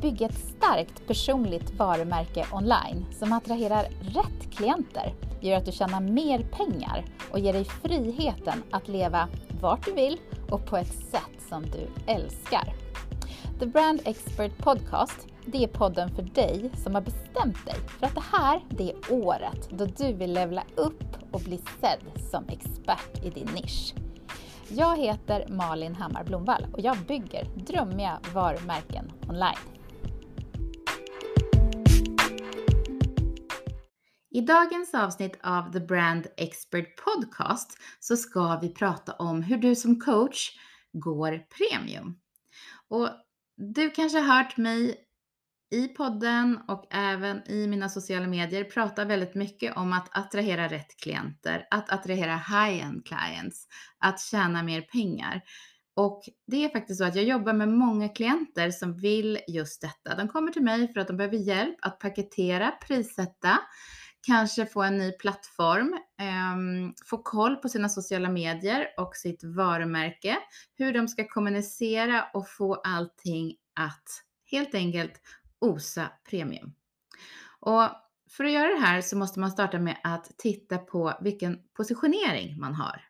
bygga ett starkt personligt varumärke online som attraherar rätt klienter, gör att du tjänar mer pengar och ger dig friheten att leva vart du vill och på ett sätt som du älskar. The Brand Expert Podcast, det är podden för dig som har bestämt dig för att det här, det är året då du vill levla upp och bli sedd som expert i din nisch. Jag heter Malin Hammar Blomvall och jag bygger drömmiga varumärken online. I dagens avsnitt av The Brand Expert Podcast så ska vi prata om hur du som coach går premium. Och du kanske har hört mig i podden och även i mina sociala medier prata väldigt mycket om att attrahera rätt klienter, att attrahera high-end clients, att tjäna mer pengar. Och det är faktiskt så att jag jobbar med många klienter som vill just detta. De kommer till mig för att de behöver hjälp att paketera, prissätta, kanske få en ny plattform, eh, få koll på sina sociala medier och sitt varumärke, hur de ska kommunicera och få allting att helt enkelt OSA Premium. Och för att göra det här så måste man starta med att titta på vilken positionering man har.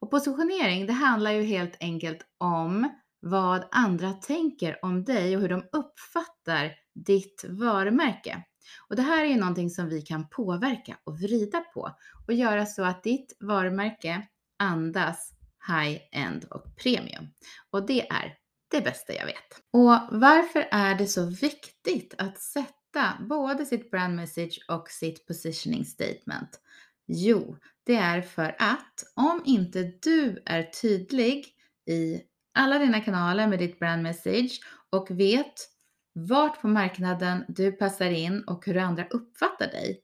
Och positionering, det handlar ju helt enkelt om vad andra tänker om dig och hur de uppfattar ditt varumärke. Och det här är ju någonting som vi kan påverka och vrida på och göra så att ditt varumärke andas high-end och premium. Och det är det bästa jag vet. Och varför är det så viktigt att sätta både sitt brand message och sitt positioning statement? Jo, det är för att om inte du är tydlig i alla dina kanaler med ditt brand message och vet vart på marknaden du passar in och hur andra uppfattar dig,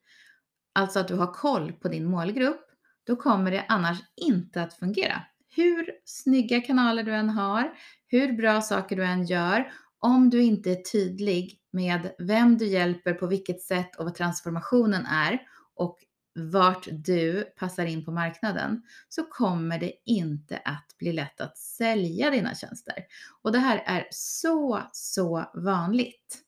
alltså att du har koll på din målgrupp, då kommer det annars inte att fungera. Hur snygga kanaler du än har, hur bra saker du än gör, om du inte är tydlig med vem du hjälper, på vilket sätt och vad transformationen är och vart du passar in på marknaden så kommer det inte att bli lätt att sälja dina tjänster. Och det här är så, så vanligt.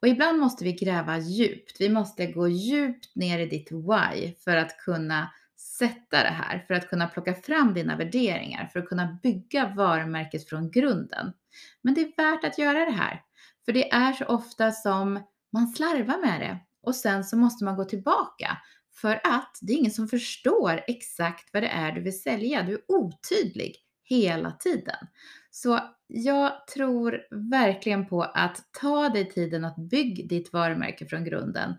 Och ibland måste vi gräva djupt. Vi måste gå djupt ner i ditt why för att kunna sätta det här, för att kunna plocka fram dina värderingar, för att kunna bygga varumärket från grunden. Men det är värt att göra det här, för det är så ofta som man slarvar med det och sen så måste man gå tillbaka för att det är ingen som förstår exakt vad det är du vill sälja. Du är otydlig hela tiden. Så jag tror verkligen på att ta dig tiden att bygga ditt varumärke från grunden.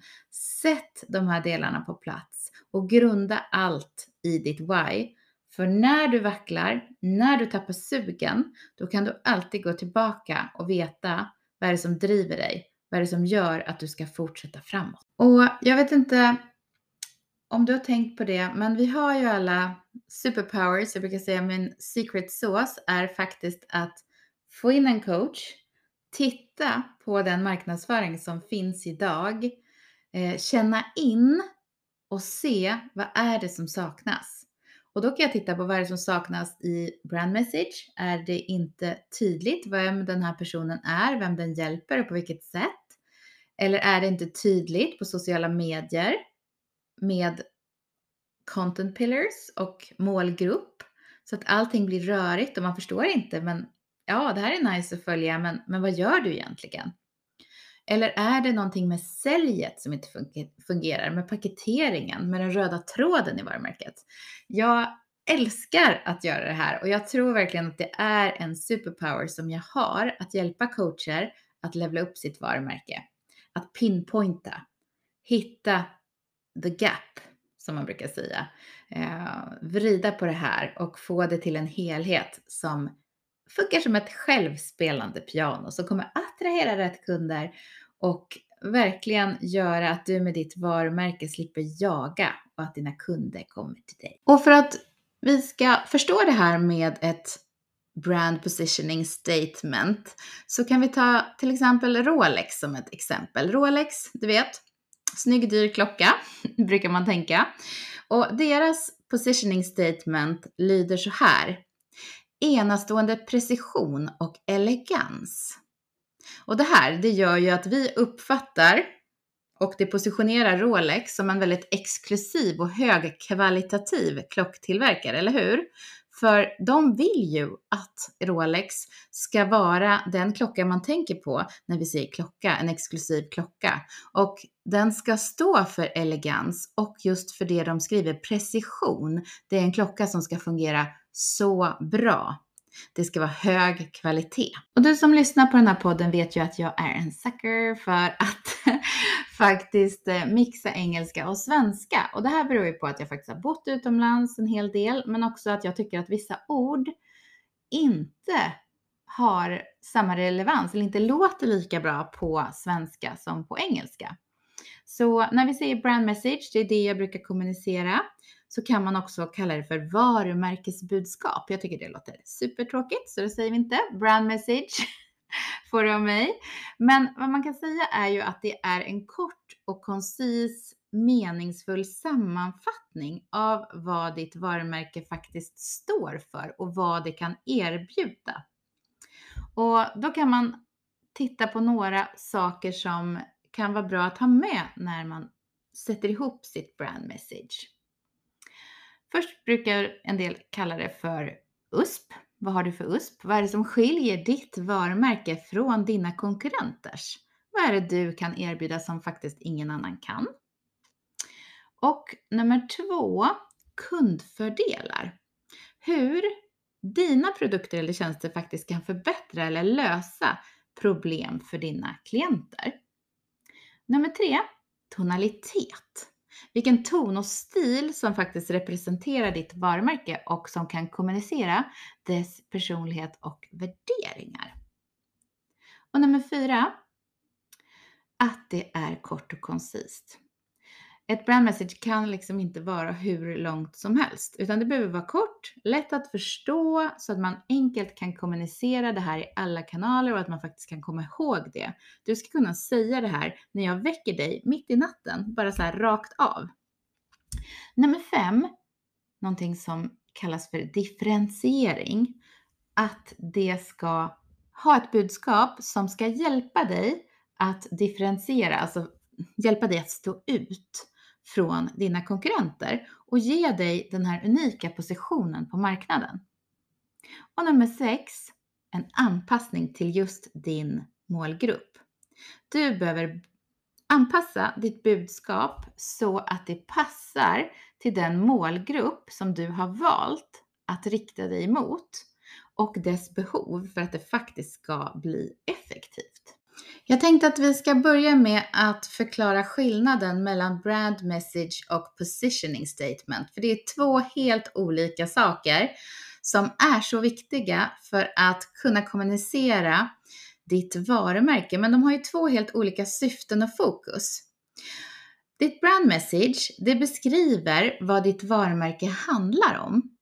Sätt de här delarna på plats och grunda allt i ditt why. För när du vacklar, när du tappar sugen, då kan du alltid gå tillbaka och veta vad är det som driver dig? Vad är det som gör att du ska fortsätta framåt? Och jag vet inte om du har tänkt på det, men vi har ju alla superpowers. Jag brukar säga min secret sauce är faktiskt att få in en coach, titta på den marknadsföring som finns idag, eh, känna in och se vad är det som saknas. Och då kan jag titta på vad är det som saknas i brand message. Är det inte tydligt vem den här personen är, vem den hjälper och på vilket sätt? Eller är det inte tydligt på sociala medier med content pillars och målgrupp så att allting blir rörigt och man förstår inte men ja, det här är nice att följa men, men vad gör du egentligen? Eller är det någonting med säljet som inte fungerar, med paketeringen, med den röda tråden i varumärket? Jag älskar att göra det här och jag tror verkligen att det är en superpower som jag har att hjälpa coacher att levla upp sitt varumärke. Att pinpointa, hitta the gap som man brukar säga. Eh, vrida på det här och få det till en helhet som funkar som ett självspelande piano som kommer attrahera rätt kunder och verkligen göra att du med ditt varumärke slipper jaga och att dina kunder kommer till dig. Och för att vi ska förstå det här med ett brand positioning statement så kan vi ta till exempel Rolex som ett exempel. Rolex, du vet, snygg dyr klocka brukar man tänka. Och deras positioning statement lyder så här enastående precision och elegans. Och det här, det gör ju att vi uppfattar och det positionerar Rolex som en väldigt exklusiv och högkvalitativ klocktillverkare, eller hur? För de vill ju att Rolex ska vara den klocka man tänker på när vi säger klocka, en exklusiv klocka. Och den ska stå för elegans och just för det de skriver, precision. Det är en klocka som ska fungera så bra. Det ska vara hög kvalitet. Och du som lyssnar på den här podden vet ju att jag är en sucker för att faktiskt eh, mixa engelska och svenska. Och det här beror ju på att jag faktiskt har bott utomlands en hel del, men också att jag tycker att vissa ord inte har samma relevans eller inte låter lika bra på svenska som på engelska. Så när vi säger brand message, det är det jag brukar kommunicera, så kan man också kalla det för varumärkesbudskap. Jag tycker det låter supertråkigt, så det säger vi inte. Brand message får du av mig. Men vad man kan säga är ju att det är en kort och koncis meningsfull sammanfattning av vad ditt varumärke faktiskt står för och vad det kan erbjuda. Och då kan man titta på några saker som kan vara bra att ha med när man sätter ihop sitt brand message. Först brukar en del kalla det för USP. Vad har du för USP? Vad är det som skiljer ditt varumärke från dina konkurrenters? Vad är det du kan erbjuda som faktiskt ingen annan kan? Och nummer två, kundfördelar. Hur dina produkter eller tjänster faktiskt kan förbättra eller lösa problem för dina klienter. Nummer tre, tonalitet. Vilken ton och stil som faktiskt representerar ditt varumärke och som kan kommunicera dess personlighet och värderingar. Och nummer fyra, att det är kort och koncist. Ett brand message kan liksom inte vara hur långt som helst, utan det behöver vara kort, lätt att förstå så att man enkelt kan kommunicera det här i alla kanaler och att man faktiskt kan komma ihåg det. Du ska kunna säga det här när jag väcker dig mitt i natten, bara så här rakt av. Nummer fem, någonting som kallas för differentiering. Att det ska ha ett budskap som ska hjälpa dig att differentiera, alltså hjälpa dig att stå ut från dina konkurrenter och ge dig den här unika positionen på marknaden. Och nummer 6, en anpassning till just din målgrupp. Du behöver anpassa ditt budskap så att det passar till den målgrupp som du har valt att rikta dig mot och dess behov för att det faktiskt ska bli effektivt. Jag tänkte att vi ska börja med att förklara skillnaden mellan brand message och positioning statement. För det är två helt olika saker som är så viktiga för att kunna kommunicera ditt varumärke. Men de har ju två helt olika syften och fokus. Ditt brand message, det beskriver vad ditt varumärke handlar om.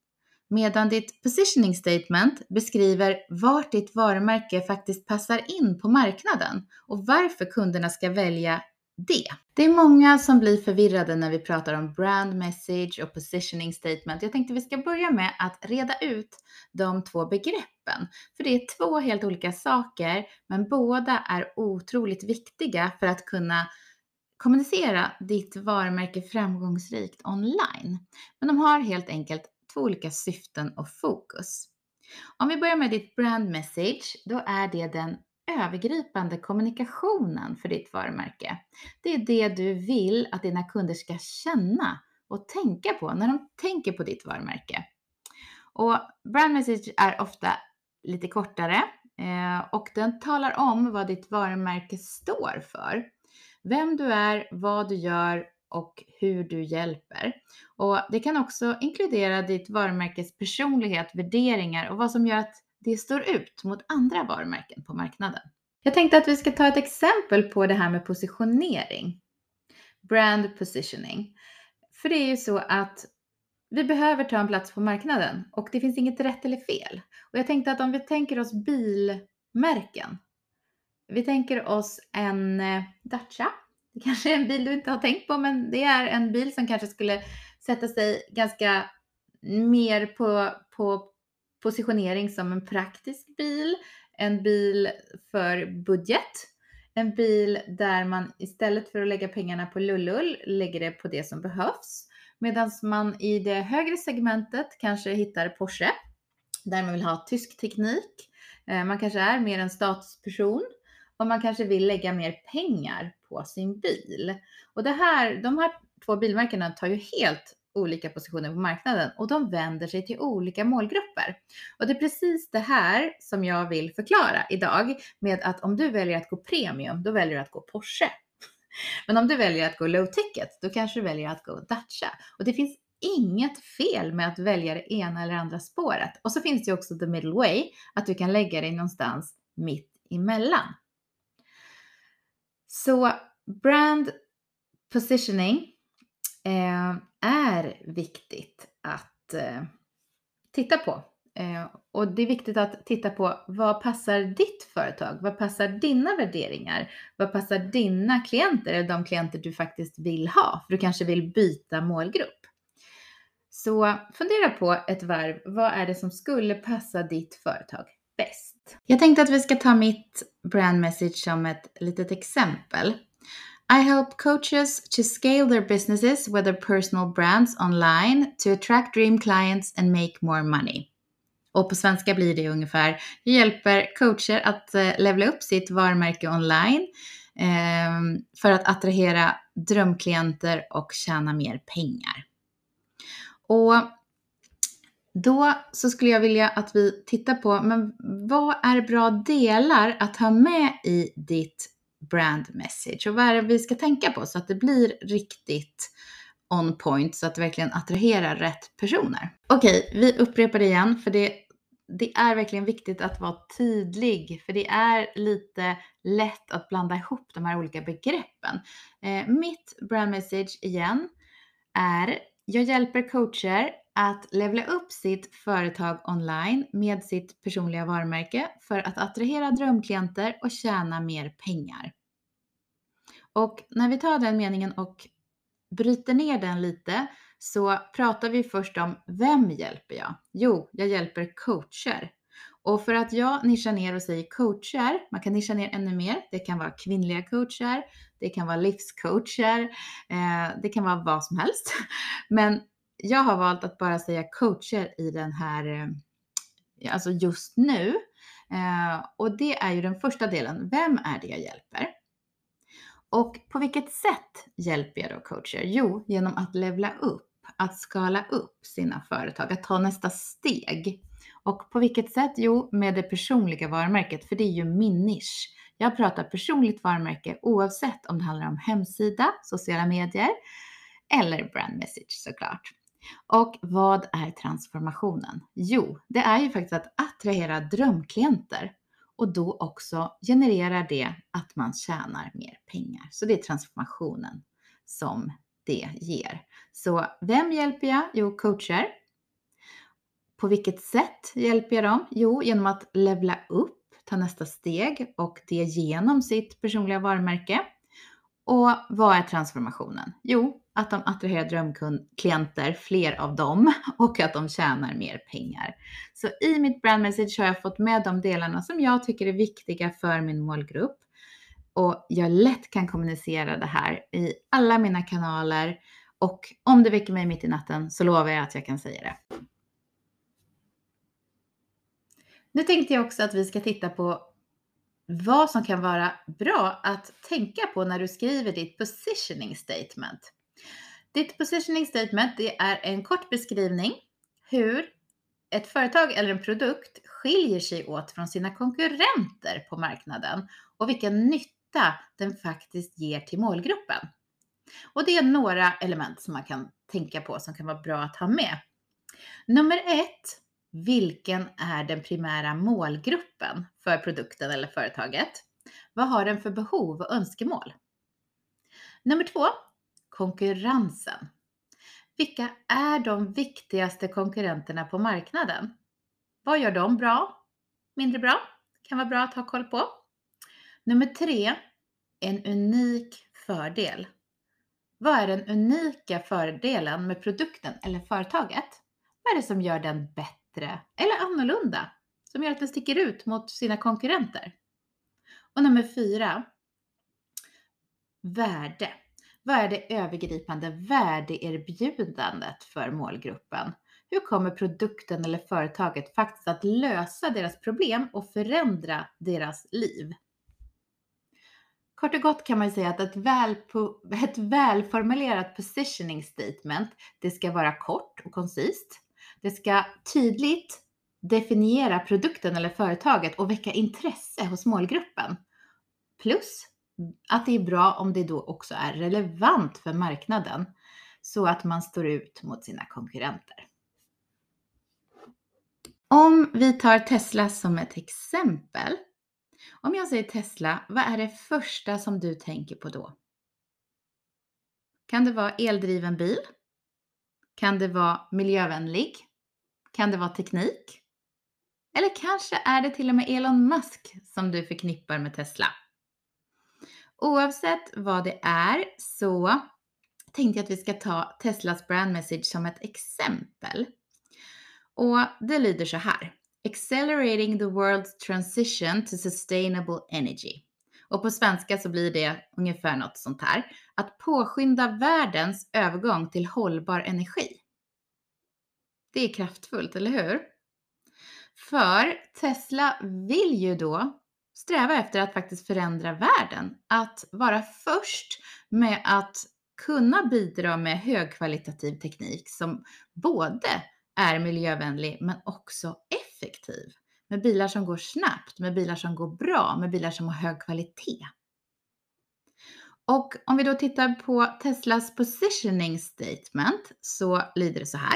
Medan ditt positioning statement beskriver vart ditt varumärke faktiskt passar in på marknaden och varför kunderna ska välja det. Det är många som blir förvirrade när vi pratar om brand message och positioning statement. Jag tänkte vi ska börja med att reda ut de två begreppen. För det är två helt olika saker, men båda är otroligt viktiga för att kunna kommunicera ditt varumärke framgångsrikt online. Men de har helt enkelt två olika syften och fokus. Om vi börjar med ditt brand message, då är det den övergripande kommunikationen för ditt varumärke. Det är det du vill att dina kunder ska känna och tänka på när de tänker på ditt varumärke. Och brand message är ofta lite kortare eh, och den talar om vad ditt varumärke står för. Vem du är, vad du gör och hur du hjälper. Och det kan också inkludera ditt varumärkes personlighet, värderingar och vad som gör att det står ut mot andra varumärken på marknaden. Jag tänkte att vi ska ta ett exempel på det här med positionering. Brand positioning. För det är ju så att vi behöver ta en plats på marknaden och det finns inget rätt eller fel. Och jag tänkte att om vi tänker oss bilmärken. Vi tänker oss en eh, Dacia det kanske är en bil du inte har tänkt på, men det är en bil som kanske skulle sätta sig ganska mer på, på positionering som en praktisk bil en bil för budget. En bil där man istället för att lägga pengarna på lullull lägger det på det som behövs. Medan man i det högre segmentet kanske hittar Porsche där man vill ha tysk teknik. Eh, man kanske är mer en statusperson och man kanske vill lägga mer pengar på sin bil. Och det här, de här två bilmärkena tar ju helt olika positioner på marknaden och de vänder sig till olika målgrupper. Och det är precis det här som jag vill förklara idag med att om du väljer att gå premium, då väljer du att gå Porsche. Men om du väljer att gå low ticket, då kanske du väljer att gå Dacia. Och det finns inget fel med att välja det ena eller andra spåret. Och så finns det också the middle way, att du kan lägga dig någonstans mitt emellan. Så brand positioning eh, är viktigt att eh, titta på. Eh, och det är viktigt att titta på vad passar ditt företag? Vad passar dina värderingar? Vad passar dina klienter eller de klienter du faktiskt vill ha? För du kanske vill byta målgrupp. Så fundera på ett varv. Vad är det som skulle passa ditt företag bäst? Jag tänkte att vi ska ta mitt brand message som ett litet exempel. I help coaches to scale their businesses with their personal brands online to attract dream clients and make more money. Och på svenska blir det ungefär, jag hjälper coacher att eh, levla upp sitt varumärke online eh, för att attrahera drömklienter och tjäna mer pengar. Och då så skulle jag vilja att vi tittar på, men vad är bra delar att ha med i ditt brand message och vad är det vi ska tänka på så att det blir riktigt on point så att det verkligen attraherar rätt personer. Okej, vi upprepar det igen för det, det är verkligen viktigt att vara tydlig för det är lite lätt att blanda ihop de här olika begreppen. Eh, mitt brand message igen är jag hjälper coacher att levla upp sitt företag online med sitt personliga varumärke för att attrahera drömklienter och tjäna mer pengar. Och när vi tar den meningen och bryter ner den lite så pratar vi först om vem hjälper jag? Jo, jag hjälper coacher. Och för att jag nischar ner och säger coacher, man kan nischa ner ännu mer. Det kan vara kvinnliga coacher, det kan vara livscoacher, eh, det kan vara vad som helst. Men jag har valt att bara säga coacher i den här, eh, alltså just nu. Eh, och det är ju den första delen. Vem är det jag hjälper? Och på vilket sätt hjälper jag då coacher? Jo, genom att levla upp, att skala upp sina företag, att ta nästa steg. Och på vilket sätt? Jo, med det personliga varumärket, för det är ju min nisch. Jag pratar personligt varumärke oavsett om det handlar om hemsida, sociala medier eller brand message såklart. Och vad är transformationen? Jo, det är ju faktiskt att attrahera drömklienter och då också genererar det att man tjänar mer pengar. Så det är transformationen som det ger. Så vem hjälper jag? Jo, coacher. På vilket sätt hjälper jag dem? Jo, genom att levla upp, ta nästa steg och det genom sitt personliga varumärke. Och vad är transformationen? Jo, att de attraherar drömklienter, fler av dem och att de tjänar mer pengar. Så i mitt brand message har jag fått med de delarna som jag tycker är viktiga för min målgrupp och jag lätt kan kommunicera det här i alla mina kanaler och om det väcker mig mitt i natten så lovar jag att jag kan säga det. Nu tänkte jag också att vi ska titta på vad som kan vara bra att tänka på när du skriver ditt positioning statement. Ditt positioning statement det är en kort beskrivning hur ett företag eller en produkt skiljer sig åt från sina konkurrenter på marknaden och vilken nytta den faktiskt ger till målgruppen. Och det är några element som man kan tänka på som kan vara bra att ha med. Nummer ett, vilken är den primära målgruppen för produkten eller företaget? Vad har den för behov och önskemål? Nummer två, konkurrensen. Vilka är de viktigaste konkurrenterna på marknaden? Vad gör de bra? Mindre bra? Kan vara bra att ha koll på. Nummer tre, en unik fördel. Vad är den unika fördelen med produkten eller företaget? Vad är det som gör den bättre eller annorlunda? som gör att den sticker ut mot sina konkurrenter. Och nummer fyra. Värde. Vad är det övergripande värdeerbjudandet för målgruppen? Hur kommer produkten eller företaget faktiskt att lösa deras problem och förändra deras liv? Kort och gott kan man säga att ett, väl, ett välformulerat positioning statement, det ska vara kort och koncist. Det ska tydligt definiera produkten eller företaget och väcka intresse hos målgruppen. Plus att det är bra om det då också är relevant för marknaden så att man står ut mot sina konkurrenter. Om vi tar Tesla som ett exempel. Om jag säger Tesla, vad är det första som du tänker på då? Kan det vara eldriven bil? Kan det vara miljövänlig? Kan det vara teknik? Eller kanske är det till och med Elon Musk som du förknippar med Tesla? Oavsett vad det är så tänkte jag att vi ska ta Teslas brand message som ett exempel. Och det lyder så här. Accelerating the world's transition to sustainable energy. Och på svenska så blir det ungefär något sånt här. Att påskynda världens övergång till hållbar energi. Det är kraftfullt, eller hur? För Tesla vill ju då sträva efter att faktiskt förändra världen. Att vara först med att kunna bidra med högkvalitativ teknik som både är miljövänlig men också effektiv. Med bilar som går snabbt, med bilar som går bra, med bilar som har hög kvalitet. Och om vi då tittar på Teslas positioning statement så lyder det så här.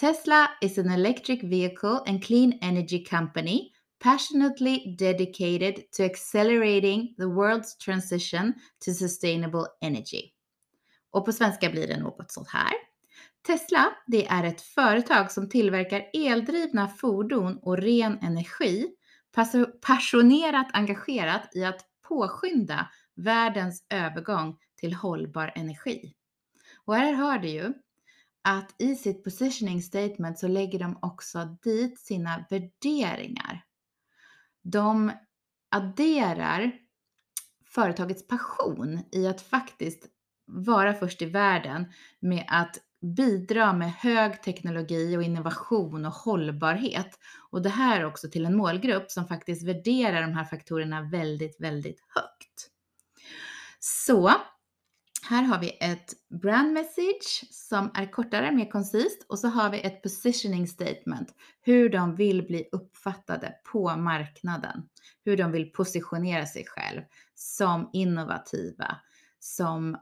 Tesla is an electric vehicle and clean energy company passionately dedicated to accelerating the world's transition to sustainable energy. Och på svenska blir det något sånt här. Tesla, det är ett företag som tillverkar eldrivna fordon och ren energi, passionerat engagerat i att påskynda världens övergång till hållbar energi. Och här hör du ju att i sitt positioning statement så lägger de också dit sina värderingar. De adderar företagets passion i att faktiskt vara först i världen med att bidra med hög teknologi och innovation och hållbarhet. Och det här också till en målgrupp som faktiskt värderar de här faktorerna väldigt, väldigt högt. Så här har vi ett brand message som är kortare, mer koncist och så har vi ett positioning statement, hur de vill bli uppfattade på marknaden, hur de vill positionera sig själv som innovativa, som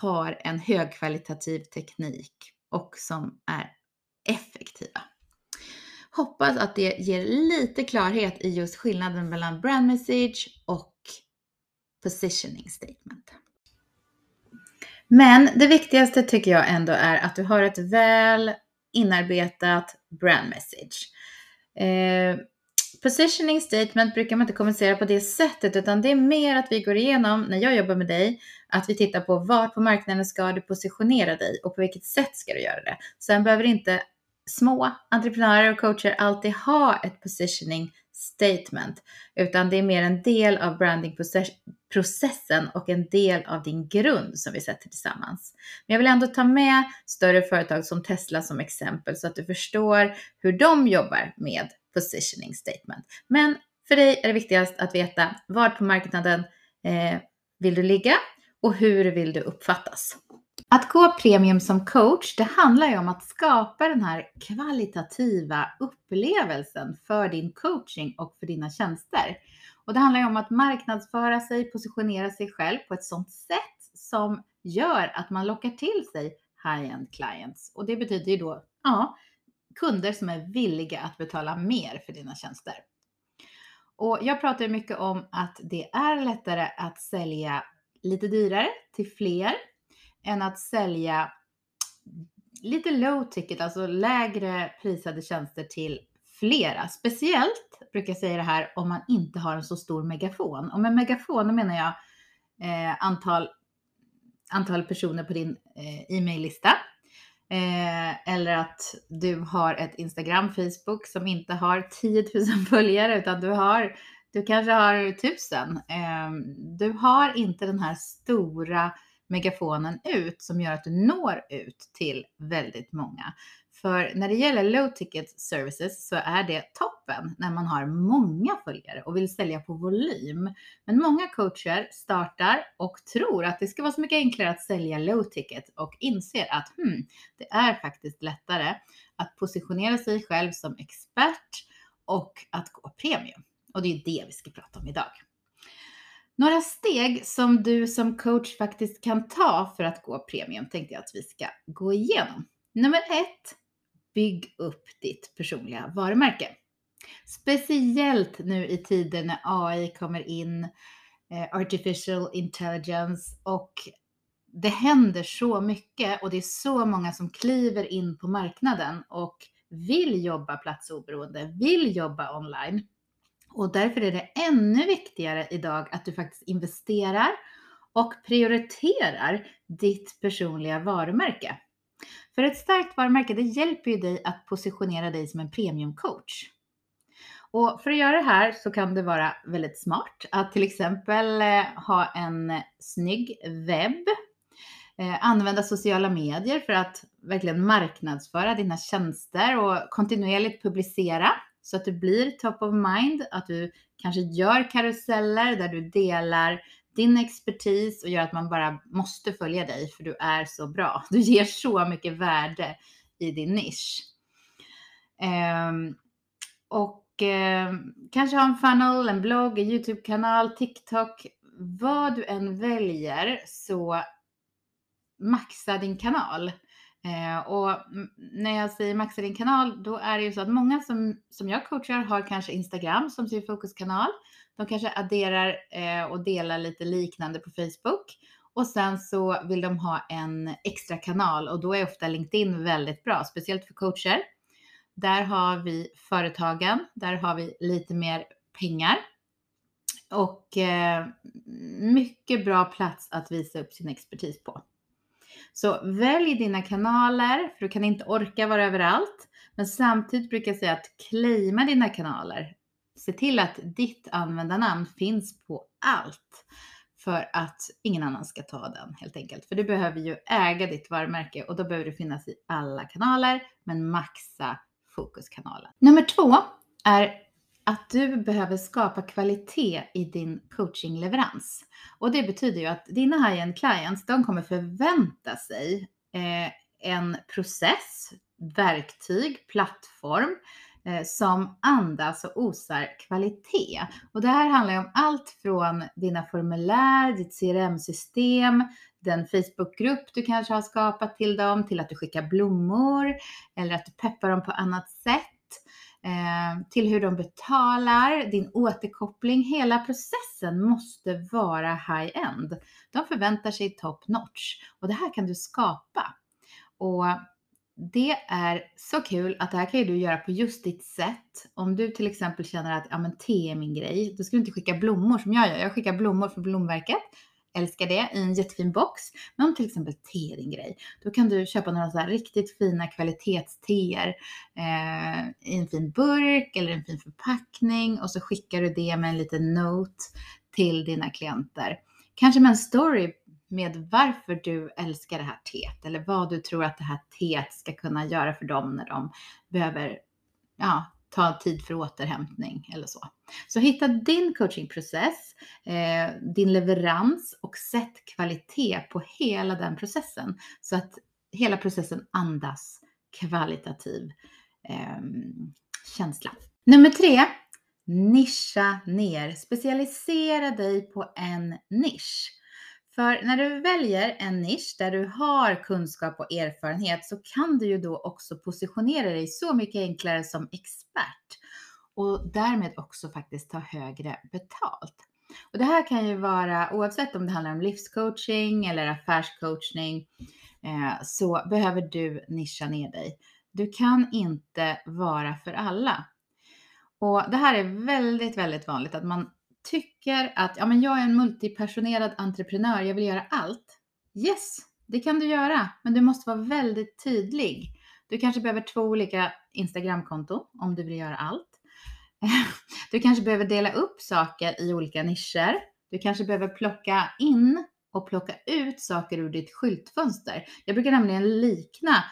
har en högkvalitativ teknik och som är effektiva. Hoppas att det ger lite klarhet i just skillnaden mellan brand message och positioning statement. Men det viktigaste tycker jag ändå är att du har ett väl inarbetat brand message. Eh, positioning statement brukar man inte kommunicera på det sättet, utan det är mer att vi går igenom, när jag jobbar med dig, att vi tittar på var på marknaden ska du positionera dig och på vilket sätt ska du göra det. Sen behöver inte små entreprenörer och coacher alltid ha ett positioning statement, utan det är mer en del av brandingprocessen och en del av din grund som vi sätter tillsammans. Men jag vill ändå ta med större företag som Tesla som exempel så att du förstår hur de jobbar med positioning statement. Men för dig är det viktigast att veta var på marknaden eh, vill du ligga och hur vill du uppfattas? Att gå premium som coach, det handlar ju om att skapa den här kvalitativa upplevelsen för din coaching och för dina tjänster. Och det handlar ju om att marknadsföra sig, positionera sig själv på ett sådant sätt som gör att man lockar till sig high-end clients. Och det betyder ju då, ja, kunder som är villiga att betala mer för dina tjänster. Och jag pratar mycket om att det är lättare att sälja lite dyrare till fler än att sälja lite low ticket, alltså lägre prisade tjänster till flera. Speciellt brukar jag säga det här om man inte har en så stor megafon. Och med megafon menar jag eh, antal, antal personer på din eh, e-maillista Eh, eller att du har ett Instagram, Facebook som inte har 10 000 följare utan du har du kanske har 1000. Eh, du har inte den här stora megafonen ut som gör att du når ut till väldigt många. För när det gäller low ticket services så är det toppen när man har många följare och vill sälja på volym. Men många coacher startar och tror att det ska vara så mycket enklare att sälja low ticket och inser att hmm, det är faktiskt lättare att positionera sig själv som expert och att gå premium. Och det är det vi ska prata om idag. Några steg som du som coach faktiskt kan ta för att gå premium tänkte jag att vi ska gå igenom. Nummer ett, bygg upp ditt personliga varumärke. Speciellt nu i tider när AI kommer in, eh, artificial intelligence och det händer så mycket och det är så många som kliver in på marknaden och vill jobba platsoberoende, vill jobba online. Och därför är det ännu viktigare idag att du faktiskt investerar och prioriterar ditt personliga varumärke. För ett starkt varumärke, det hjälper ju dig att positionera dig som en premiumcoach. Och för att göra det här så kan det vara väldigt smart att till exempel eh, ha en snygg webb, eh, använda sociala medier för att verkligen marknadsföra dina tjänster och kontinuerligt publicera så att du blir top of mind, att du kanske gör karuseller där du delar din expertis och gör att man bara måste följa dig för du är så bra. Du ger så mycket värde i din nisch. Um, och um, kanske ha en funnel, en blogg, en YouTube-kanal, TikTok. Vad du än väljer så maxa din kanal. Eh, och när jag säger maxa din kanal, då är det ju så att många som, som jag coachar har kanske Instagram som sin fokuskanal. De kanske adderar eh, och delar lite liknande på Facebook. Och sen så vill de ha en extra kanal och då är ofta LinkedIn väldigt bra, speciellt för coacher. Där har vi företagen, där har vi lite mer pengar och eh, mycket bra plats att visa upp sin expertis på. Så välj dina kanaler, för du kan inte orka vara överallt. Men samtidigt brukar jag säga att claima dina kanaler. Se till att ditt användarnamn finns på allt för att ingen annan ska ta den helt enkelt. För du behöver ju äga ditt varumärke och då behöver du finnas i alla kanaler, men maxa fokuskanalen. Nummer två är att du behöver skapa kvalitet i din coachingleverans. Och det betyder ju att dina high-end clients, de kommer förvänta sig eh, en process, verktyg, plattform eh, som andas och osar kvalitet. Och det här handlar ju om allt från dina formulär, ditt CRM-system, den Facebookgrupp du kanske har skapat till dem, till att du skickar blommor eller att du peppar dem på annat sätt Eh, till hur de betalar, din återkoppling. Hela processen måste vara high-end. De förväntar sig top notch och det här kan du skapa. Och det är så kul att det här kan ju du göra på just ditt sätt. Om du till exempel känner att ja, men te är min grej, då ska du inte skicka blommor som jag gör. Jag skickar blommor från Blomverket älskar det i en jättefin box. Men om till exempel te är din grej, då kan du köpa några så här riktigt fina kvalitetsteer eh, i en fin burk eller en fin förpackning och så skickar du det med en liten note till dina klienter. Kanske med en story med varför du älskar det här teet eller vad du tror att det här teet ska kunna göra för dem när de behöver ja, ta tid för återhämtning eller så. Så hitta din coachingprocess, eh, din leverans och sätt kvalitet på hela den processen så att hela processen andas kvalitativ eh, känsla. Nummer tre, nischa ner. Specialisera dig på en nisch. För när du väljer en nisch där du har kunskap och erfarenhet så kan du ju då också positionera dig så mycket enklare som expert och därmed också faktiskt ta högre betalt. Och det här kan ju vara oavsett om det handlar om livscoaching eller affärscoachning eh, så behöver du nischa ner dig. Du kan inte vara för alla. Och det här är väldigt, väldigt vanligt att man tycker att ja, men jag är en multipersonerad entreprenör, jag vill göra allt. Yes, Det kan du göra, men du måste vara väldigt tydlig. Du kanske behöver två olika Instagramkonton om du vill göra allt. Du kanske behöver dela upp saker i olika nischer. Du kanske behöver plocka in och plocka ut saker ur ditt skyltfönster. Jag brukar nämligen likna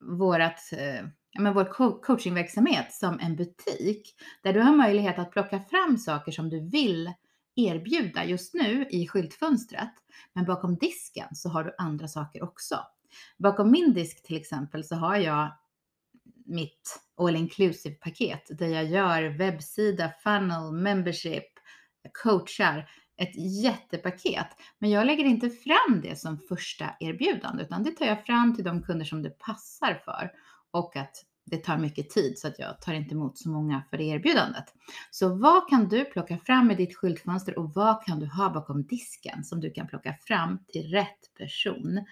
vårat, eh, men vår coachingverksamhet som en butik där du har möjlighet att plocka fram saker som du vill erbjuda just nu i skyltfönstret. Men bakom disken så har du andra saker också. Bakom min disk till exempel så har jag mitt all inclusive paket där jag gör webbsida, funnel, membership, coachar, ett jättepaket. Men jag lägger inte fram det som första erbjudande utan det tar jag fram till de kunder som det passar för och att det tar mycket tid så att jag tar inte emot så många för erbjudandet. Så vad kan du plocka fram i ditt skyltfönster och vad kan du ha bakom disken som du kan plocka fram till rätt person?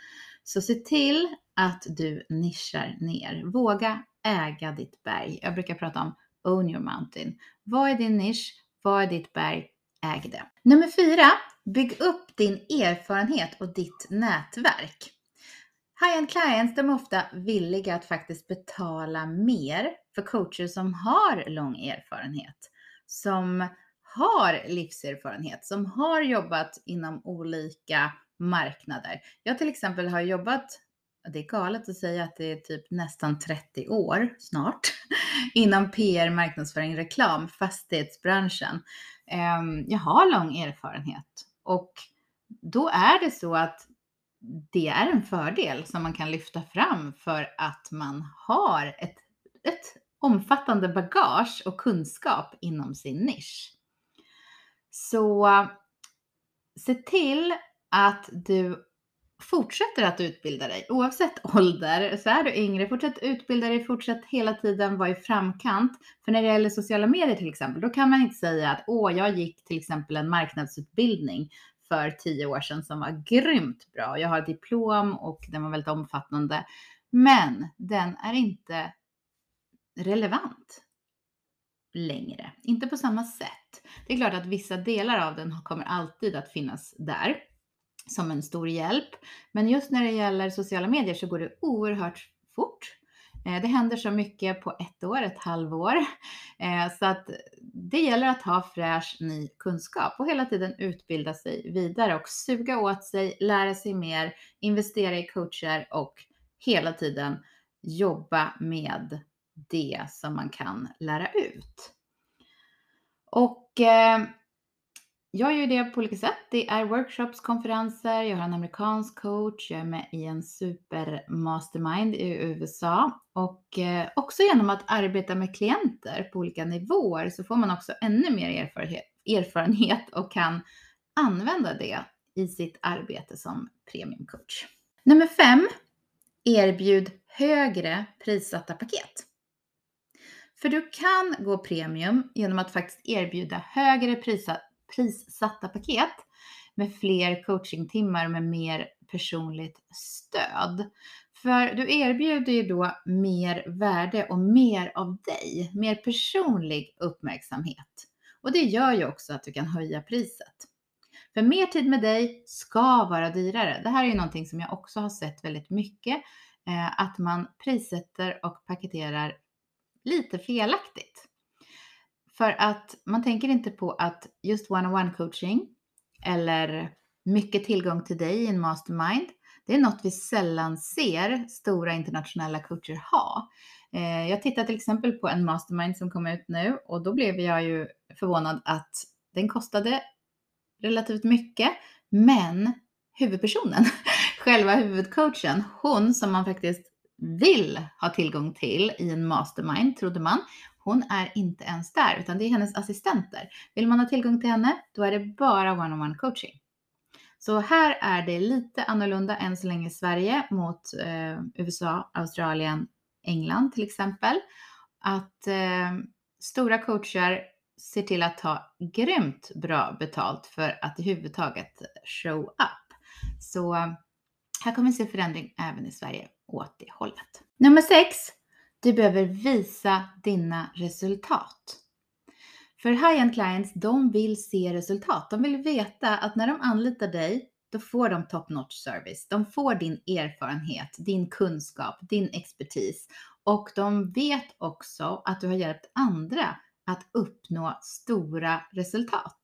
Så se till att du nischar ner. Våga äga ditt berg. Jag brukar prata om own your mountain. Vad är din nisch? Vad är ditt berg? Äg det. Nummer fyra, bygg upp din erfarenhet och ditt nätverk. High-end clients, de är ofta villiga att faktiskt betala mer för coacher som har lång erfarenhet, som har livserfarenhet, som har jobbat inom olika marknader. Jag till exempel har jobbat, det är galet att säga att det är typ nästan 30 år snart, inom PR, marknadsföring, reklam, fastighetsbranschen. Ehm, jag har lång erfarenhet och då är det så att det är en fördel som man kan lyfta fram för att man har ett, ett omfattande bagage och kunskap inom sin nisch. Så se till att du fortsätter att utbilda dig oavsett ålder. Så är du yngre, fortsätt utbilda dig, fortsätt hela tiden vara i framkant. För när det gäller sociala medier till exempel, då kan man inte säga att åh, jag gick till exempel en marknadsutbildning för tio år sedan som var grymt bra. Jag har diplom och den var väldigt omfattande. Men den är inte relevant längre. Inte på samma sätt. Det är klart att vissa delar av den kommer alltid att finnas där som en stor hjälp. Men just när det gäller sociala medier så går det oerhört fort. Eh, det händer så mycket på ett år, ett halvår. Eh, så att det gäller att ha fräsch ny kunskap och hela tiden utbilda sig vidare och suga åt sig, lära sig mer, investera i coacher och hela tiden jobba med det som man kan lära ut. Och eh, jag gör det på olika sätt. Det är workshops, konferenser, jag har en amerikansk coach, jag är med i en supermastermind i USA och eh, också genom att arbeta med klienter på olika nivåer så får man också ännu mer erfarenhet, erfarenhet och kan använda det i sitt arbete som premiumcoach. Nummer fem, erbjud högre prissatta paket. För du kan gå premium genom att faktiskt erbjuda högre prissatta prissatta paket med fler coachingtimmar med mer personligt stöd. För du erbjuder ju då mer värde och mer av dig, mer personlig uppmärksamhet. Och det gör ju också att du kan höja priset. För mer tid med dig ska vara dyrare. Det här är ju någonting som jag också har sett väldigt mycket, eh, att man prissätter och paketerar lite felaktigt. För att man tänker inte på att just one-on-one coaching eller mycket tillgång till dig i en mastermind, det är något vi sällan ser stora internationella coacher ha. Eh, jag tittar till exempel på en mastermind som kom ut nu och då blev jag ju förvånad att den kostade relativt mycket, men huvudpersonen, själva huvudcoachen, hon som man faktiskt vill ha tillgång till i en mastermind, trodde man, hon är inte ens där, utan det är hennes assistenter. Vill man ha tillgång till henne, då är det bara one-on-one coaching. Så här är det lite annorlunda än så länge i Sverige mot eh, USA, Australien, England till exempel. Att eh, stora coacher ser till att ta grymt bra betalt för att i huvud taget show up. Så eh, här kommer vi se förändring även i Sverige åt det hållet. Nummer 6. Du behöver visa dina resultat. För high-end clients, de vill se resultat. De vill veta att när de anlitar dig då får de top notch service. De får din erfarenhet, din kunskap, din expertis och de vet också att du har hjälpt andra att uppnå stora resultat.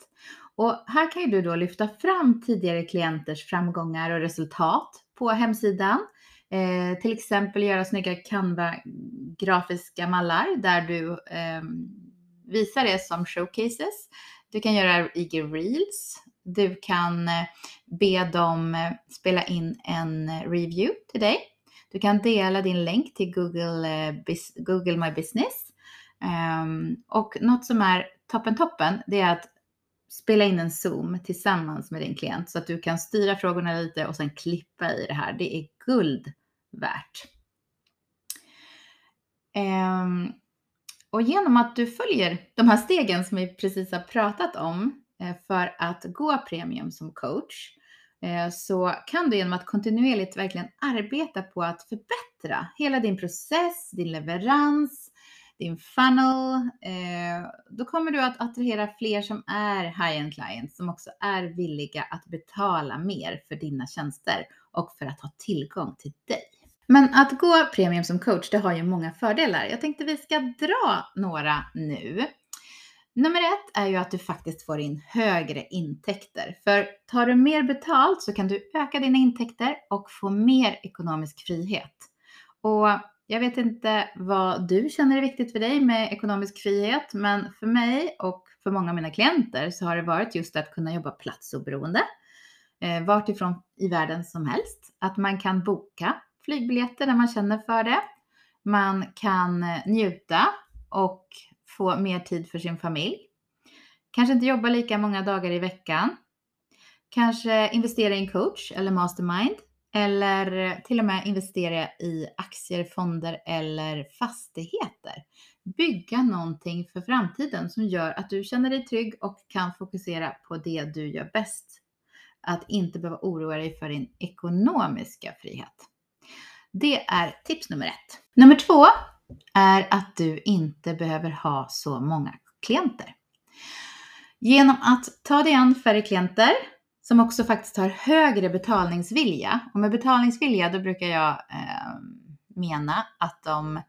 Och här kan ju du då lyfta fram tidigare klienters framgångar och resultat på hemsidan. Eh, till exempel göra snygga Canva-grafiska mallar där du eh, visar det som showcases. Du kan göra IG Reels. Du kan eh, be dem eh, spela in en eh, review till dig. Du kan dela din länk till Google, Google My Business. Um, och något som är toppen toppen, det är att spela in en Zoom tillsammans med din klient så att du kan styra frågorna lite och sen klippa i det här. Det är guld värt. Ehm, och genom att du följer de här stegen som vi precis har pratat om eh, för att gå premium som coach eh, så kan du genom att kontinuerligt verkligen arbeta på att förbättra hela din process, din leverans, din funnel, eh, då kommer du att attrahera fler som är high-end clients som också är villiga att betala mer för dina tjänster och för att ha tillgång till dig. Men att gå premium som coach, det har ju många fördelar. Jag tänkte vi ska dra några nu. Nummer ett är ju att du faktiskt får in högre intäkter. För tar du mer betalt så kan du öka dina intäkter och få mer ekonomisk frihet. Och jag vet inte vad du känner är viktigt för dig med ekonomisk frihet, men för mig och för många av mina klienter så har det varit just att kunna jobba platsoberoende, eh, vart ifrån i världen som helst. Att man kan boka flygbiljetter när man känner för det. Man kan eh, njuta och få mer tid för sin familj. Kanske inte jobba lika många dagar i veckan. Kanske investera i en coach eller mastermind eller eh, till och med investera i aktier, fonder eller fastigheter. Bygga någonting för framtiden som gör att du känner dig trygg och kan fokusera på det du gör bäst. Att inte behöva oroa dig för din ekonomiska frihet. Det är tips nummer ett. Nummer två är att du inte behöver ha så många klienter. Genom att ta dig an färre klienter som också faktiskt har högre betalningsvilja. Och med betalningsvilja då brukar jag eh, mena att de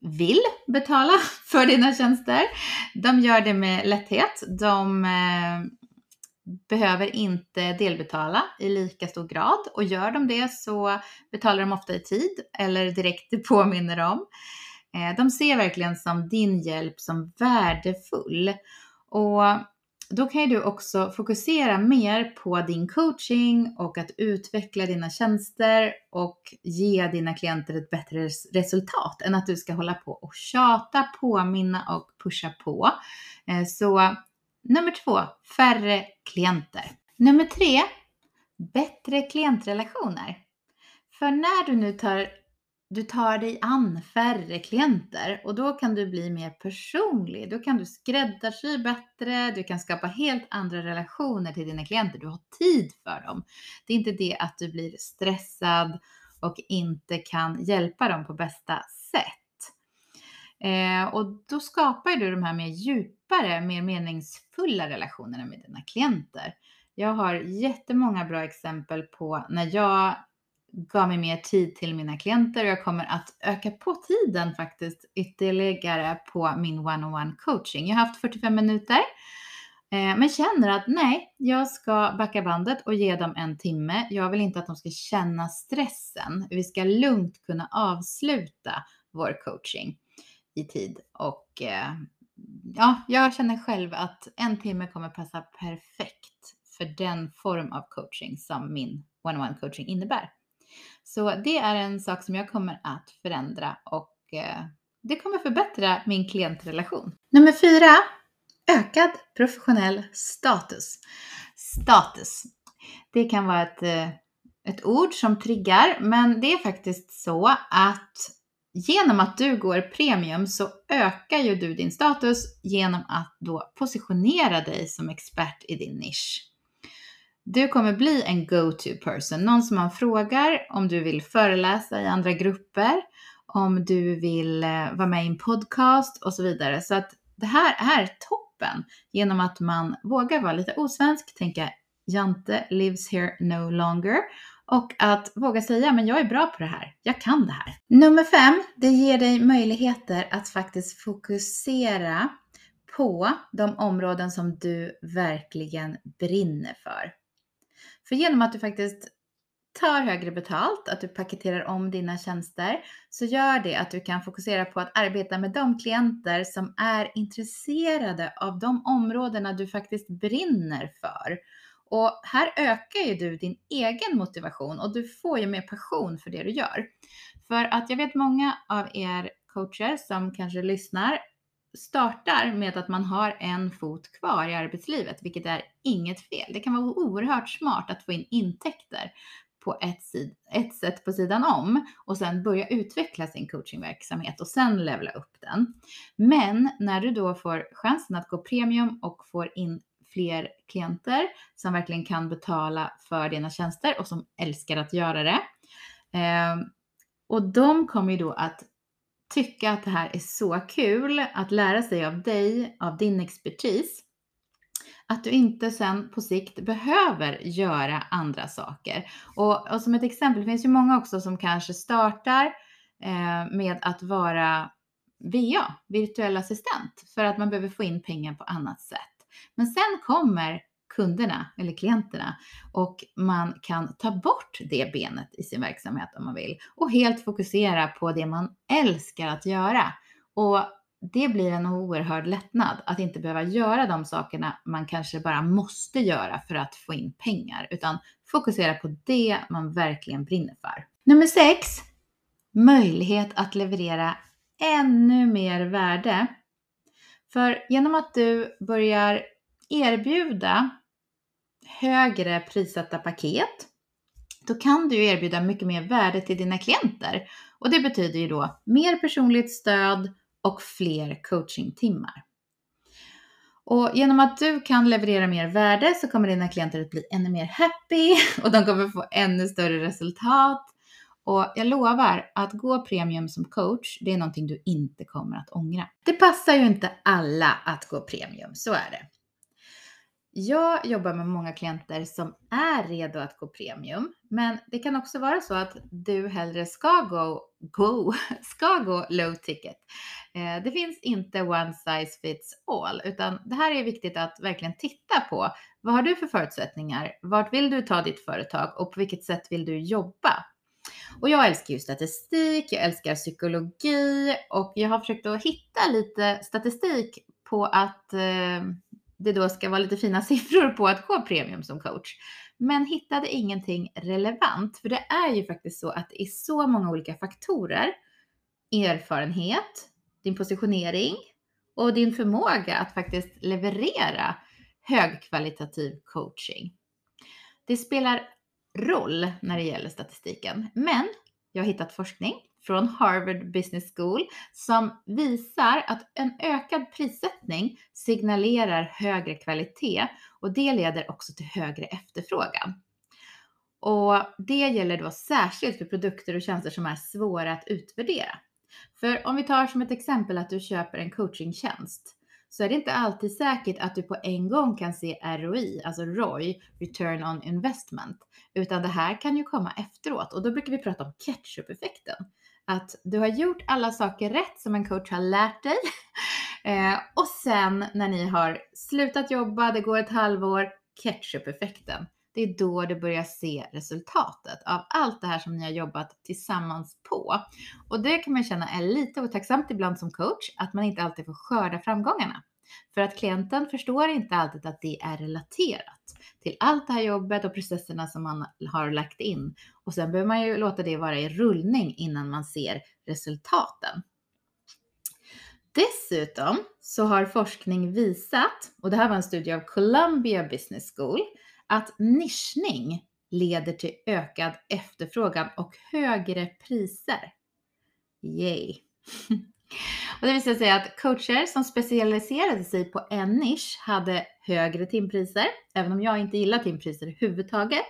vill betala för dina tjänster. De gör det med lätthet. De eh, behöver inte delbetala i lika stor grad och gör de det så betalar de ofta i tid eller direkt påminner om. Eh, de ser verkligen som din hjälp som värdefull. Och då kan ju du också fokusera mer på din coaching och att utveckla dina tjänster och ge dina klienter ett bättre resultat än att du ska hålla på och tjata, påminna och pusha på. Eh, så nummer två, färre klienter. Nummer tre, bättre klientrelationer. För när du nu tar du tar dig an färre klienter och då kan du bli mer personlig. Då kan du skräddarsy bättre, du kan skapa helt andra relationer till dina klienter. Du har tid för dem. Det är inte det att du blir stressad och inte kan hjälpa dem på bästa sätt. Eh, och då skapar du de här mer djupa djupare, mer meningsfulla relationerna med dina klienter. Jag har jättemånga bra exempel på när jag gav mig mer tid till mina klienter och jag kommer att öka på tiden faktiskt ytterligare på min one-on-one coaching. Jag har haft 45 minuter eh, men känner att nej, jag ska backa bandet och ge dem en timme. Jag vill inte att de ska känna stressen. Vi ska lugnt kunna avsluta vår coaching i tid och eh, ja, jag känner själv att en timme kommer passa perfekt för den form av coaching som min one-on-one coaching innebär. Så det är en sak som jag kommer att förändra och eh, det kommer förbättra min klientrelation. Nummer fyra, ökad professionell status. Status. Det kan vara ett, eh, ett ord som triggar, men det är faktiskt så att genom att du går premium så ökar ju du din status genom att då positionera dig som expert i din nisch. Du kommer bli en go-to person, någon som man frågar om du vill föreläsa i andra grupper, om du vill eh, vara med i en podcast och så vidare. Så att det här är toppen genom att man vågar vara lite osvensk, tänka Jante lives here no longer och att våga säga men jag är bra på det här, jag kan det här. Nummer fem, det ger dig möjligheter att faktiskt fokusera på de områden som du verkligen brinner för. För genom att du faktiskt tar högre betalt, att du paketerar om dina tjänster, så gör det att du kan fokusera på att arbeta med de klienter som är intresserade av de områdena du faktiskt brinner för. Och här ökar ju du din egen motivation och du får ju mer passion för det du gör. För att jag vet många av er coacher som kanske lyssnar startar med att man har en fot kvar i arbetslivet, vilket är inget fel. Det kan vara oerhört smart att få in intäkter på ett, sid, ett sätt på sidan om och sen börja utveckla sin coachingverksamhet och sen levla upp den. Men när du då får chansen att gå premium och får in fler klienter som verkligen kan betala för dina tjänster och som älskar att göra det. Ehm, och de kommer ju då att tycka att det här är så kul att lära sig av dig, av din expertis. Att du inte sen på sikt behöver göra andra saker. Och, och som ett exempel, det finns ju många också som kanske startar eh, med att vara VA, virtuell assistent, för att man behöver få in pengar på annat sätt. Men sen kommer kunderna eller klienterna och man kan ta bort det benet i sin verksamhet om man vill och helt fokusera på det man älskar att göra. Och det blir en oerhörd lättnad att inte behöva göra de sakerna man kanske bara måste göra för att få in pengar, utan fokusera på det man verkligen brinner för. Nummer 6. Möjlighet att leverera ännu mer värde. För genom att du börjar erbjuda högre prissatta paket, då kan du erbjuda mycket mer värde till dina klienter. Och det betyder ju då mer personligt stöd och fler coachingtimmar. Och genom att du kan leverera mer värde så kommer dina klienter att bli ännu mer happy och de kommer få ännu större resultat. Och jag lovar att gå premium som coach, det är någonting du inte kommer att ångra. Det passar ju inte alla att gå premium, så är det. Jag jobbar med många klienter som är redo att gå premium, men det kan också vara så att du hellre ska gå, go, ska gå low ticket. Eh, det finns inte one size fits all, utan det här är viktigt att verkligen titta på. Vad har du för förutsättningar? Vart vill du ta ditt företag och på vilket sätt vill du jobba? Och jag älskar ju statistik, jag älskar psykologi och jag har försökt att hitta lite statistik på att eh, det då ska vara lite fina siffror på att gå premium som coach. Men hittade ingenting relevant, för det är ju faktiskt så att det är så många olika faktorer. Erfarenhet, din positionering och din förmåga att faktiskt leverera högkvalitativ coaching. Det spelar roll när det gäller statistiken, men jag har hittat forskning från Harvard Business School som visar att en ökad prissättning signalerar högre kvalitet och det leder också till högre efterfrågan. Och det gäller då särskilt för produkter och tjänster som är svåra att utvärdera. För om vi tar som ett exempel att du köper en coachingtjänst så är det inte alltid säkert att du på en gång kan se ROI, alltså ROI, Return on Investment, utan det här kan ju komma efteråt och då brukar vi prata om ketchup-effekten att du har gjort alla saker rätt som en coach har lärt dig. Eh, och sen när ni har slutat jobba, det går ett halvår, ketchup-effekten. Det är då du börjar se resultatet av allt det här som ni har jobbat tillsammans på. Och det kan man känna är lite otacksamt ibland som coach, att man inte alltid får skörda framgångarna. För att klienten förstår inte alltid att det är relaterat till allt det här jobbet och processerna som man har lagt in. Och sen behöver man ju låta det vara i rullning innan man ser resultaten. Dessutom så har forskning visat, och det här var en studie av Columbia Business School, att nischning leder till ökad efterfrågan och högre priser. Yay! Och det visade sig att coacher som specialiserade sig på en nisch hade högre timpriser, även om jag inte gillar timpriser överhuvudtaget.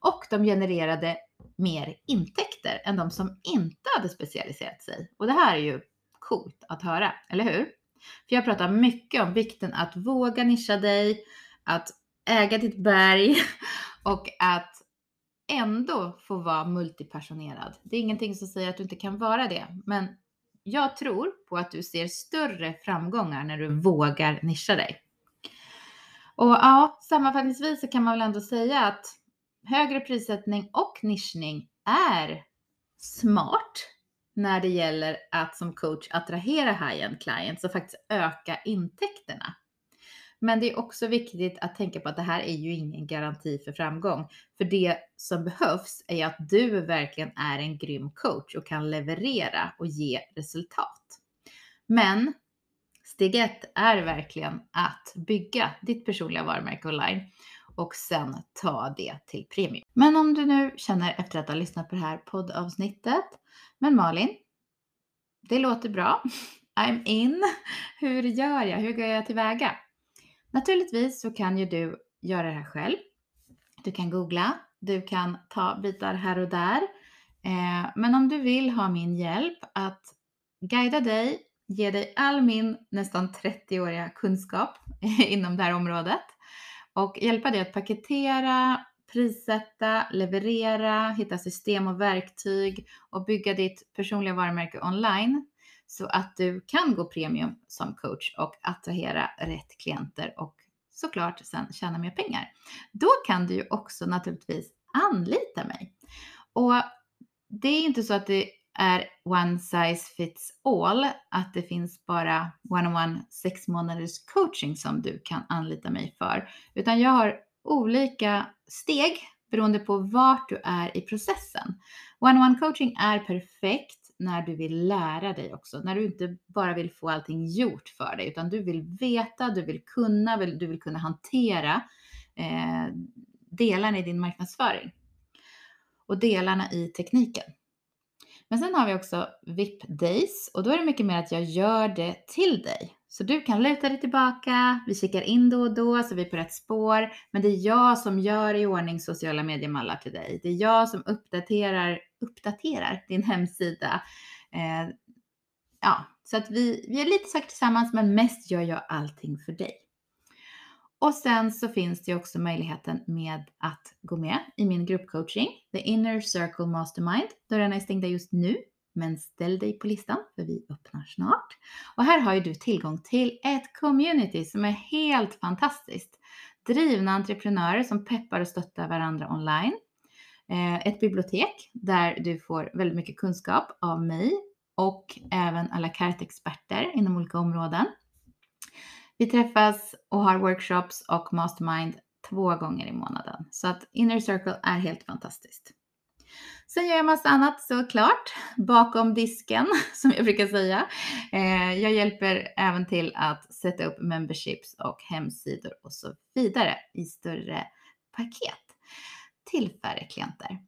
Och de genererade mer intäkter än de som inte hade specialiserat sig. Och det här är ju coolt att höra, eller hur? För jag pratar mycket om vikten att våga nischa dig, att äga ditt berg och att ändå få vara multipassionerad. Det är ingenting som säger att du inte kan vara det, men jag tror på att du ser större framgångar när du vågar nischa dig. Och ja, sammanfattningsvis så kan man väl ändå säga att högre prissättning och nischning är smart när det gäller att som coach attrahera high-end clients och faktiskt öka intäkterna. Men det är också viktigt att tänka på att det här är ju ingen garanti för framgång. För det som behövs är att du verkligen är en grym coach och kan leverera och ge resultat. Men steg ett är verkligen att bygga ditt personliga varumärke online och sen ta det till premium. Men om du nu känner efter att ha lyssnat på det här poddavsnittet, men Malin, det låter bra. I'm in. Hur gör jag? Hur går jag tillväga? Naturligtvis så kan ju du göra det här själv. Du kan googla, du kan ta bitar här och där. Eh, men om du vill ha min hjälp att guida dig, ge dig all min nästan 30-åriga kunskap inom det här området och hjälpa dig att paketera, prissätta, leverera, hitta system och verktyg och bygga ditt personliga varumärke online så att du kan gå premium som coach och attrahera rätt klienter och såklart sen tjäna mer pengar. Då kan du ju också naturligtvis anlita mig. Och det är inte så att det är one size fits all, att det finns bara one-on-one sex månaders coaching som du kan anlita mig för, utan jag har olika steg beroende på vart du är i processen. One-on-one coaching är perfekt när du vill lära dig också, när du inte bara vill få allting gjort för dig, utan du vill veta, du vill kunna, du vill kunna hantera eh, delarna i din marknadsföring och delarna i tekniken. Men sen har vi också VIP Days och då är det mycket mer att jag gör det till dig. Så du kan luta dig tillbaka, vi kikar in då och då så vi är på rätt spår. Men det är jag som gör i ordning sociala mediemallar till dig. Det är jag som uppdaterar, uppdaterar din hemsida. Eh, ja, så att vi, vi är lite saker tillsammans men mest gör jag allting för dig. Och sen så finns det också möjligheten med att gå med i min gruppcoaching, The Inner Circle Mastermind. Dörrarna är stängda just nu, men ställ dig på listan för vi öppnar snart. Och här har ju du tillgång till ett community som är helt fantastiskt. Drivna entreprenörer som peppar och stöttar varandra online. Eh, ett bibliotek där du får väldigt mycket kunskap av mig och även à la carte experter inom olika områden. Vi träffas och har workshops och mastermind två gånger i månaden. Så att Inner Circle är helt fantastiskt. Sen gör jag massa annat såklart bakom disken som jag brukar säga. Eh, jag hjälper även till att sätta upp memberships och hemsidor och så vidare i större paket till färre klienter.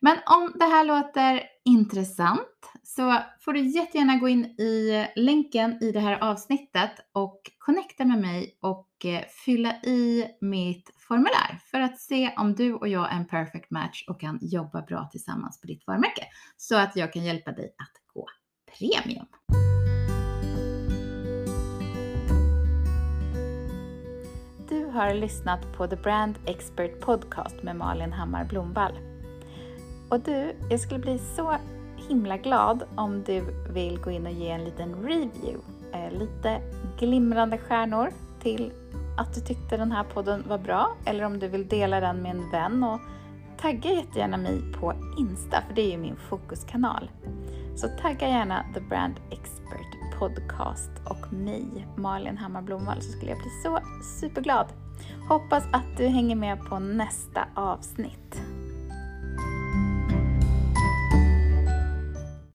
Men om det här låter intressant så får du jättegärna gå in i länken i det här avsnittet och connecta med mig och eh, fylla i mitt formulär för att se om du och jag är en perfect match och kan jobba bra tillsammans på ditt varumärke så att jag kan hjälpa dig att gå premium. Du har lyssnat på The Brand Expert Podcast med Malin Hammar Blomvall. Och du, jag skulle bli så himla glad om du vill gå in och ge en liten review. Eh, lite glimrande stjärnor till att du tyckte den här podden var bra eller om du vill dela den med en vän och tagga jättegärna mig på Insta för det är ju min fokuskanal. Så tagga gärna The Brand Expert Podcast och mig, Malin Hammar Blomvall, så skulle jag bli så superglad. Hoppas att du hänger med på nästa avsnitt.